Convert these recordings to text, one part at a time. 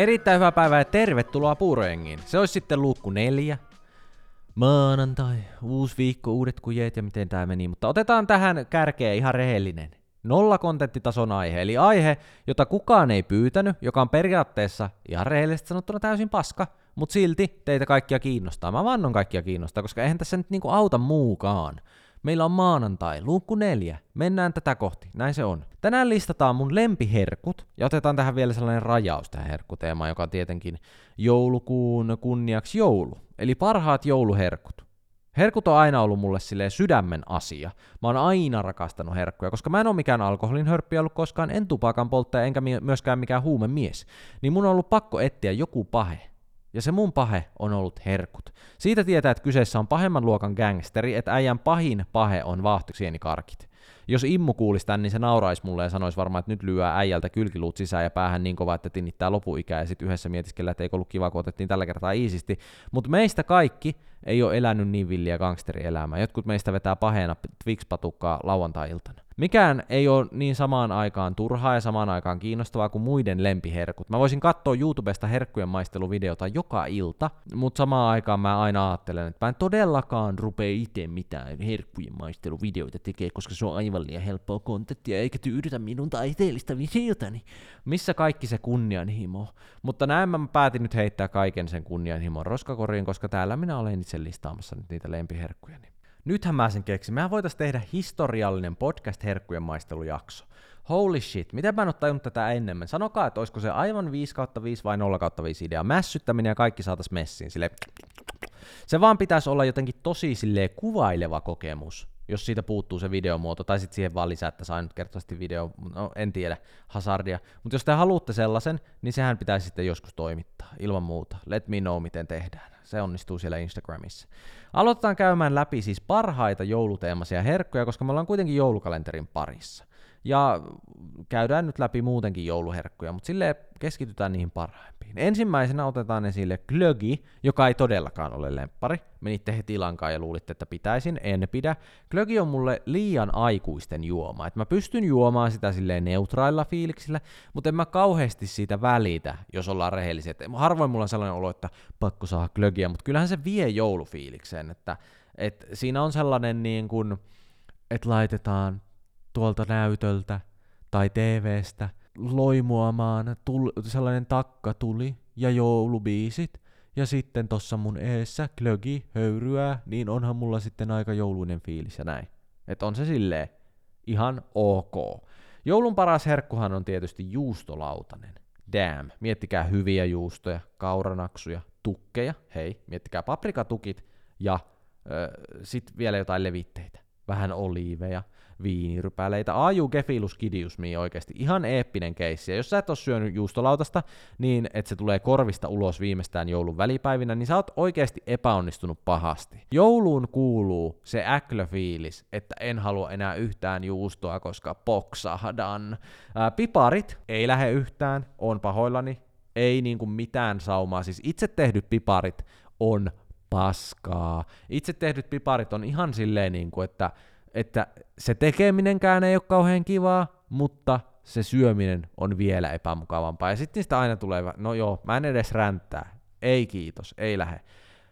Erittäin hyvää päivää ja tervetuloa Puurojengiin. Se olisi sitten luukku neljä. Maanantai, uusi viikko, uudet kujeet ja miten tämä meni. Mutta otetaan tähän kärkeen ihan rehellinen. Nolla kontenttitason aihe, eli aihe, jota kukaan ei pyytänyt, joka on periaatteessa ihan rehellisesti sanottuna täysin paska, mutta silti teitä kaikkia kiinnostaa. Mä vannon kaikkia kiinnostaa, koska eihän tässä nyt niinku auta muukaan. Meillä on maanantai, luukku neljä. Mennään tätä kohti, näin se on. Tänään listataan mun lempiherkut, ja otetaan tähän vielä sellainen rajaus tähän herkkuteemaan, joka on tietenkin joulukuun kunniaksi joulu. Eli parhaat jouluherkut. Herkut on aina ollut mulle silleen sydämen asia. Mä oon aina rakastanut herkkuja, koska mä en ole mikään alkoholin hörppi ollut koskaan, en tupakan polttaja, enkä myöskään mikään huumemies. Niin mun on ollut pakko etsiä joku pahe, ja se mun pahe on ollut herkut. Siitä tietää, että kyseessä on pahemman luokan gangsteri, että äijän pahin pahe on vaahtoksienikarkit. Jos Immu kuulisi tän, niin se nauraisi mulle ja sanoisi varmaan, että nyt lyö äijältä kylkiluut sisään ja päähän niin kova, että tinnittää lopuikää ja sitten yhdessä mietiskellä, että ei ollut kiva, kun otettiin tällä kertaa iisisti. Mutta meistä kaikki ei ole elänyt niin villiä gangsterielämää. Jotkut meistä vetää paheena Twix-patukkaa lauantai-iltana. Mikään ei ole niin samaan aikaan turhaa ja samaan aikaan kiinnostavaa kuin muiden lempiherkut. Mä voisin katsoa YouTubesta herkkujen maisteluvideota joka ilta, mutta samaan aikaan mä aina ajattelen, että mä en todellakaan rupea itse mitään herkkujen maisteluvideoita tekemään, koska se on aivan liian helppoa kontenttia eikä tyydytä minun taiteellista visiotani. Missä kaikki se kunnianhimo? Mutta näin mä päätin nyt heittää kaiken sen kunnianhimon roskakoriin, koska täällä minä olen itse listaamassa nyt niitä lempiherkkuja. Nythän mä sen keksin. Mehän voitaisiin tehdä historiallinen podcast-herkkujen maistelujakso. Holy shit, miten mä en ole tajunnut tätä enemmän? Sanokaa, että olisiko se aivan 5 kautta 5 vai 0 kautta 5 idea. Mässyttäminen ja kaikki saatas messiin. Sille se vaan pitäisi olla jotenkin tosi silleen kuvaileva kokemus, jos siitä puuttuu se videomuoto, tai sitten siihen vaan lisää, että saa nyt kertaisesti video, no en tiedä, hazardia. Mutta jos te haluatte sellaisen, niin sehän pitäisi sitten joskus toimittaa, ilman muuta. Let me know, miten tehdään. Se onnistuu siellä Instagramissa. Aloitetaan käymään läpi siis parhaita jouluteemaisia herkkuja, koska me ollaan kuitenkin joulukalenterin parissa. Ja käydään nyt läpi muutenkin jouluherkkuja, mutta sille keskitytään niihin parhaimpiin. Ensimmäisenä otetaan esille Glögi, joka ei todellakaan ole lemppari. Menitte heti lankaan ja luulitte, että pitäisin, en pidä. Glögi on mulle liian aikuisten juoma. Et mä pystyn juomaan sitä silleen neutrailla fiiliksillä, mutta en mä kauheasti siitä välitä, jos ollaan rehellisiä. Harvoin mulla on sellainen olo, että pakko saa Glögiä, mutta kyllähän se vie joulufiilikseen, että, että siinä on sellainen niin kuin, että laitetaan tuolta näytöltä tai TVstä loimuamaan tul- sellainen takka tuli ja joulubiisit, ja sitten tossa mun eessä klögi höyryää, niin onhan mulla sitten aika jouluinen fiilis ja näin. Et on se silleen ihan ok. Joulun paras herkkuhan on tietysti juustolautanen. Damn, miettikää hyviä juustoja, kauranaksuja, tukkeja, hei, miettikää paprikatukit ja äh, sitten vielä jotain levitteitä, vähän oliiveja, viinirypäleitä. Aju Gefilus Kidius mii oikeasti ihan eeppinen keissi. Ja jos sä et ole syönyt juustolautasta, niin että se tulee korvista ulos viimeistään joulun välipäivinä, niin sä oot oikeasti epäonnistunut pahasti. Jouluun kuuluu se äklöfiilis, että en halua enää yhtään juustoa, koska poksahdan. Ää, piparit ei lähde yhtään, on pahoillani, ei niinku mitään saumaa. Siis itse tehdyt piparit on paskaa. Itse tehdyt piparit on ihan silleen, niin kuin, että että se tekeminenkään ei ole kauhean kivaa, mutta se syöminen on vielä epämukavampaa. Ja sitten sitä aina tulee, no joo, mä en edes ränttää. Ei kiitos, ei lähe.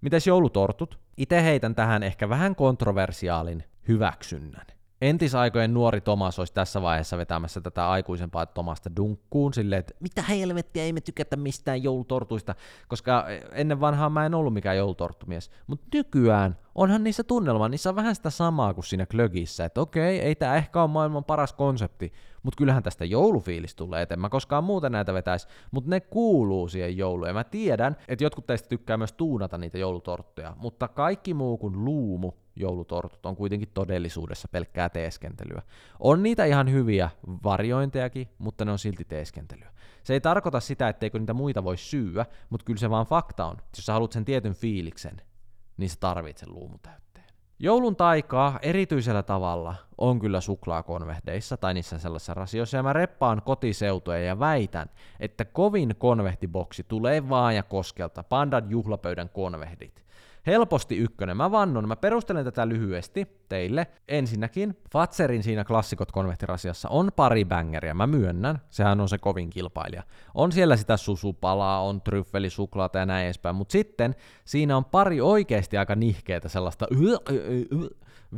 Mitäs joulutortut? Itse heitän tähän ehkä vähän kontroversiaalin hyväksynnän entisaikojen nuori Tomas olisi tässä vaiheessa vetämässä tätä aikuisempaa Tomasta dunkkuun silleen, että mitä helvettiä, ei me tykätä mistään joulutortuista, koska ennen vanhaa mä en ollut mikään joulutorttumies. Mutta nykyään onhan niissä tunnelma, niissä on vähän sitä samaa kuin siinä klögissä, että okei, ei tämä ehkä ole maailman paras konsepti, mutta kyllähän tästä joulufiilis tulee, että en mä koskaan muuten näitä vetäisi, mutta ne kuuluu siihen jouluun. Ja mä tiedän, että jotkut teistä tykkää myös tuunata niitä joulutorttuja, mutta kaikki muu kuin luumu joulutortut on kuitenkin todellisuudessa pelkkää teeskentelyä. On niitä ihan hyviä varjointejakin, mutta ne on silti teeskentelyä. Se ei tarkoita sitä, etteikö niitä muita voi syyä, mutta kyllä se vaan fakta on, jos sä haluat sen tietyn fiiliksen, niin sä tarvitset sen luumutäytteen. Joulun taikaa erityisellä tavalla on kyllä suklaakonvehdeissa tai niissä sellaisissa rasioissa, ja mä reppaan kotiseutuja ja väitän, että kovin konvehtiboksi tulee vaan ja koskelta pandan juhlapöydän konvehdit. Helposti ykkönen. Mä vannon, mä perustelen tätä lyhyesti teille. Ensinnäkin, Fatserin siinä klassikot konvehtirasiassa on pari bängeriä, mä myönnän. Sehän on se kovin kilpailija. On siellä sitä susupalaa, on tryffelisuklaata ja näin edespäin, mutta sitten siinä on pari oikeasti aika nihkeetä sellaista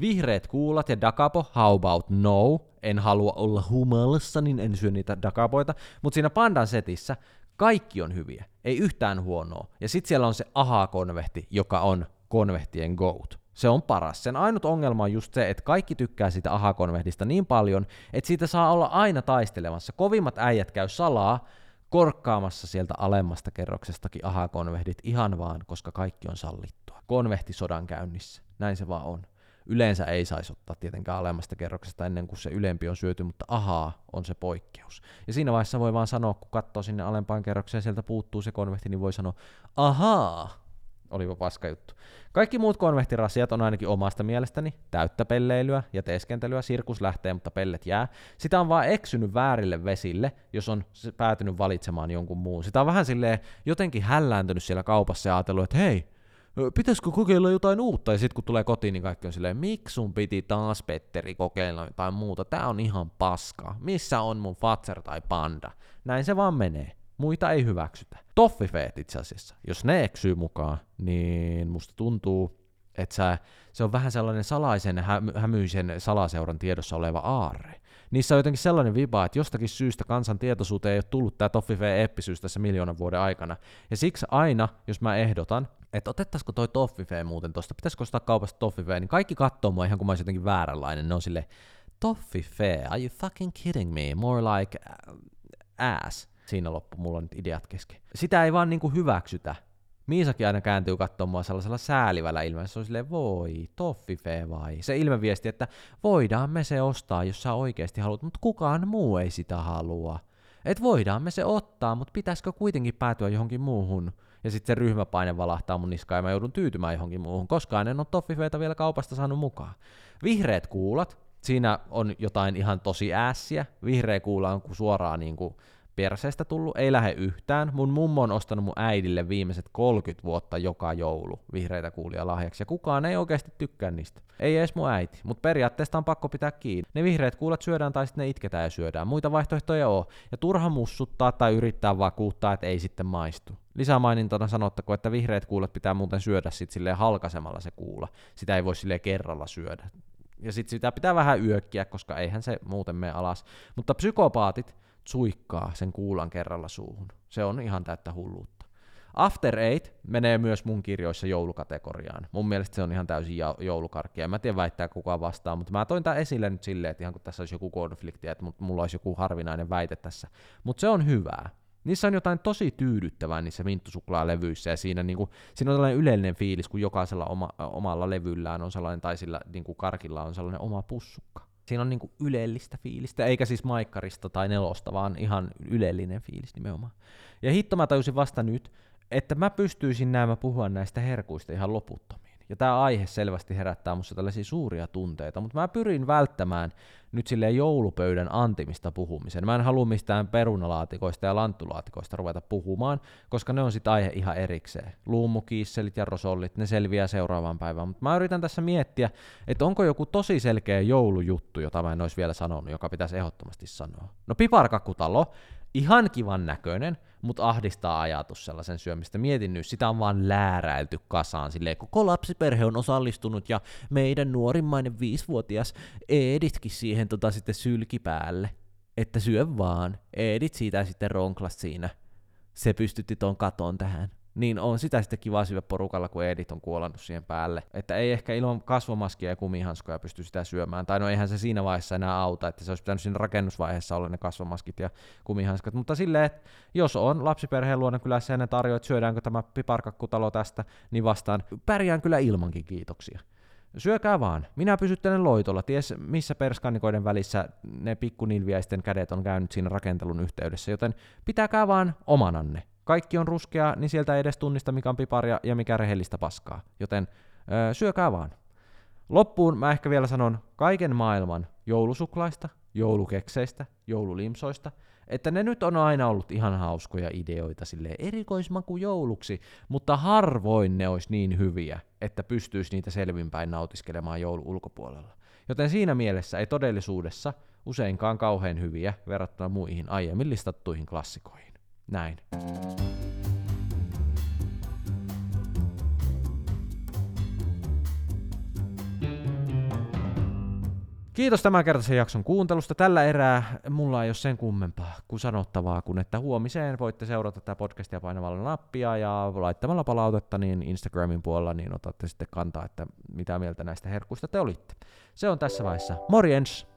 vihreät kuulat ja dakapo, how about no? En halua olla humalassa, niin en syö niitä dakapoita. Mutta siinä pandan setissä kaikki on hyviä, ei yhtään huonoa. Ja sitten siellä on se aha-konvehti, joka on konvehtien goat. Se on paras. Sen ainut ongelma on just se, että kaikki tykkää siitä aha-konvehdista niin paljon, että siitä saa olla aina taistelemassa. Kovimmat äijät käy salaa korkkaamassa sieltä alemmasta kerroksestakin aha-konvehdit ihan vaan, koska kaikki on sallittua. Konvehti sodan käynnissä. Näin se vaan on. Yleensä ei saisi ottaa tietenkään alemmasta kerroksesta ennen kuin se ylempi on syöty, mutta ahaa on se poikkeus. Ja siinä vaiheessa voi vaan sanoa, kun katsoo sinne alempaan kerrokseen ja sieltä puuttuu se konvehti, niin voi sanoa, ahaa, olipa paska juttu. Kaikki muut konvehtirasiat on ainakin omasta mielestäni täyttä pelleilyä ja teeskentelyä, sirkus lähtee, mutta pellet jää. Sitä on vaan eksynyt väärille vesille, jos on päätynyt valitsemaan jonkun muun. Sitä on vähän silleen jotenkin hällääntynyt siellä kaupassa ja ajatellut, että hei, pitäisikö kokeilla jotain uutta? Ja sitten kun tulee kotiin, niin kaikki on silleen, miksi sun piti taas Petteri kokeilla jotain muuta? Tää on ihan paska. Missä on mun Fatser tai Panda? Näin se vaan menee. Muita ei hyväksytä. Toffifeet itse asiassa, jos ne eksyy mukaan, niin musta tuntuu, että se on vähän sellainen salaisen, hä- hämyisen salaseuran tiedossa oleva aarre. Niissä on jotenkin sellainen viba, että jostakin syystä kansan tietoisuuteen ei ole tullut tämä Toffifee-eppisyys tässä miljoonan vuoden aikana. Ja siksi aina, jos mä ehdotan, että otettaisiko toi Toffifee muuten tosta, pitäisikö ostaa kaupasta Toffifee, niin kaikki katsoo mua ihan kuin mä olisin jotenkin vääränlainen. Ne on sille Toffifee, are you fucking kidding me? More like uh, ass. Siinä loppu, mulla on nyt ideat kesken. Sitä ei vaan niinku hyväksytä. Miisakin aina kääntyy katsomaan mua sellaisella säälivällä ilmeellä. Se on silleen, voi, toffifee vai? Se ilmeviesti, että voidaan me se ostaa, jos sä oikeasti haluat, mutta kukaan muu ei sitä halua. Et voidaan me se ottaa, mutta pitäisikö kuitenkin päätyä johonkin muuhun? Ja sitten se ryhmäpaine valahtaa mun niskaan ja mä joudun tyytymään johonkin muuhun, koska en ole toffifeita vielä kaupasta saanut mukaan. Vihreät kuulat, siinä on jotain ihan tosi äässiä. Vihreä kuula on suoraan niin kuin perseestä tullut, ei lähde yhtään. Mun mummo on ostanut mun äidille viimeiset 30 vuotta joka joulu vihreitä kuulia lahjaksi, ja kukaan ei oikeasti tykkää niistä. Ei edes mun äiti, mutta periaatteessa on pakko pitää kiinni. Ne vihreät kuulat syödään tai sitten ne itketään ja syödään. Muita vaihtoehtoja on. Ja turha mussuttaa tai yrittää vakuuttaa, että ei sitten maistu. Lisämainintona sanottako, että vihreät kuulat pitää muuten syödä sit silleen halkasemalla se kuula. Sitä ei voi silleen kerralla syödä. Ja sitten sitä pitää vähän yökkiä, koska eihän se muuten mene alas. Mutta psykopaatit, suikkaa sen kuulan kerralla suuhun. Se on ihan täyttä hulluutta. After Eight menee myös mun kirjoissa joulukategoriaan. Mun mielestä se on ihan täysin joulukarkkia. Mä tiedä väittää kukaan vastaan, mutta mä toin tämän esille nyt silleen, että ihan kun tässä olisi joku konflikti, että mulla olisi joku harvinainen väite tässä. Mutta se on hyvää. Niissä on jotain tosi tyydyttävää niissä minttusuklaalevyissä ja siinä, niin kuin, siinä on tällainen yleinen fiilis, kun jokaisella oma, omalla levyllään on sellainen, tai sillä niin kuin karkilla on sellainen oma pussukka. Siinä on niinku ylellistä fiilistä, eikä siis maikkarista tai nelosta, vaan ihan ylellinen fiilis nimenomaan. Ja hitto mä tajusin vasta nyt, että mä pystyisin nämä puhua näistä herkuista ihan loputtomiin. Ja tämä aihe selvästi herättää musta tällaisia suuria tunteita, mutta mä pyrin välttämään nyt sille joulupöydän antimista puhumisen. Mä en halua mistään perunalaatikoista ja lanttulaatikoista ruveta puhumaan, koska ne on sitten aihe ihan erikseen. Luumukiisselit ja rosollit, ne selviää seuraavaan päivään. Mutta mä yritän tässä miettiä, että onko joku tosi selkeä joulujuttu, jota mä en olisi vielä sanonut, joka pitäisi ehdottomasti sanoa. No piparkakkutalo, ihan kivan näköinen, mutta ahdistaa ajatus sellaisen syömistä. Mietin nyt, sitä on vaan lääräilty kasaan silleen, koko lapsiperhe on osallistunut ja meidän nuorimmainen viisivuotias Editkin siihen tota sitten sylki päälle. Että syö vaan. Edit siitä sitten ronklas siinä. Se pystytti ton katon tähän niin on sitä sitten kiva syödä porukalla, kun Edit on kuolannut siihen päälle. Että ei ehkä ilman kasvomaskia ja kumihanskoja pysty sitä syömään. Tai no eihän se siinä vaiheessa enää auta, että se olisi pitänyt siinä rakennusvaiheessa olla ne kasvomaskit ja kumihanskat. Mutta silleen, että jos on lapsiperheen luona kylässä ja ne tarjoaa, että syödäänkö tämä piparkakkutalo tästä, niin vastaan pärjään kyllä ilmankin kiitoksia. Syökää vaan. Minä pysyttelen loitolla. Ties missä perskannikoiden välissä ne pikkunilviäisten kädet on käynyt siinä rakentelun yhteydessä, joten pitäkää vaan omananne kaikki on ruskea, niin sieltä ei edes tunnista mikä on piparia ja mikä rehellistä paskaa. Joten öö, syökää vaan. Loppuun mä ehkä vielä sanon kaiken maailman joulusuklaista, joulukekseistä, joululimsoista, että ne nyt on aina ollut ihan hauskoja ideoita sille erikoismaku jouluksi, mutta harvoin ne olisi niin hyviä, että pystyisi niitä selvinpäin nautiskelemaan joulu ulkopuolella. Joten siinä mielessä ei todellisuudessa useinkaan kauhean hyviä verrattuna muihin aiemmin listattuihin klassikoihin. Näin. Kiitos tämänkertaisen jakson kuuntelusta. Tällä erää mulla ei ole sen kummempaa kuin sanottavaa, kun että huomiseen voitte seurata tätä podcastia painamalla nappia ja laittamalla palautetta niin Instagramin puolella, niin otatte sitten kantaa, että mitä mieltä näistä herkuista te olitte. Se on tässä vaiheessa. Morjens!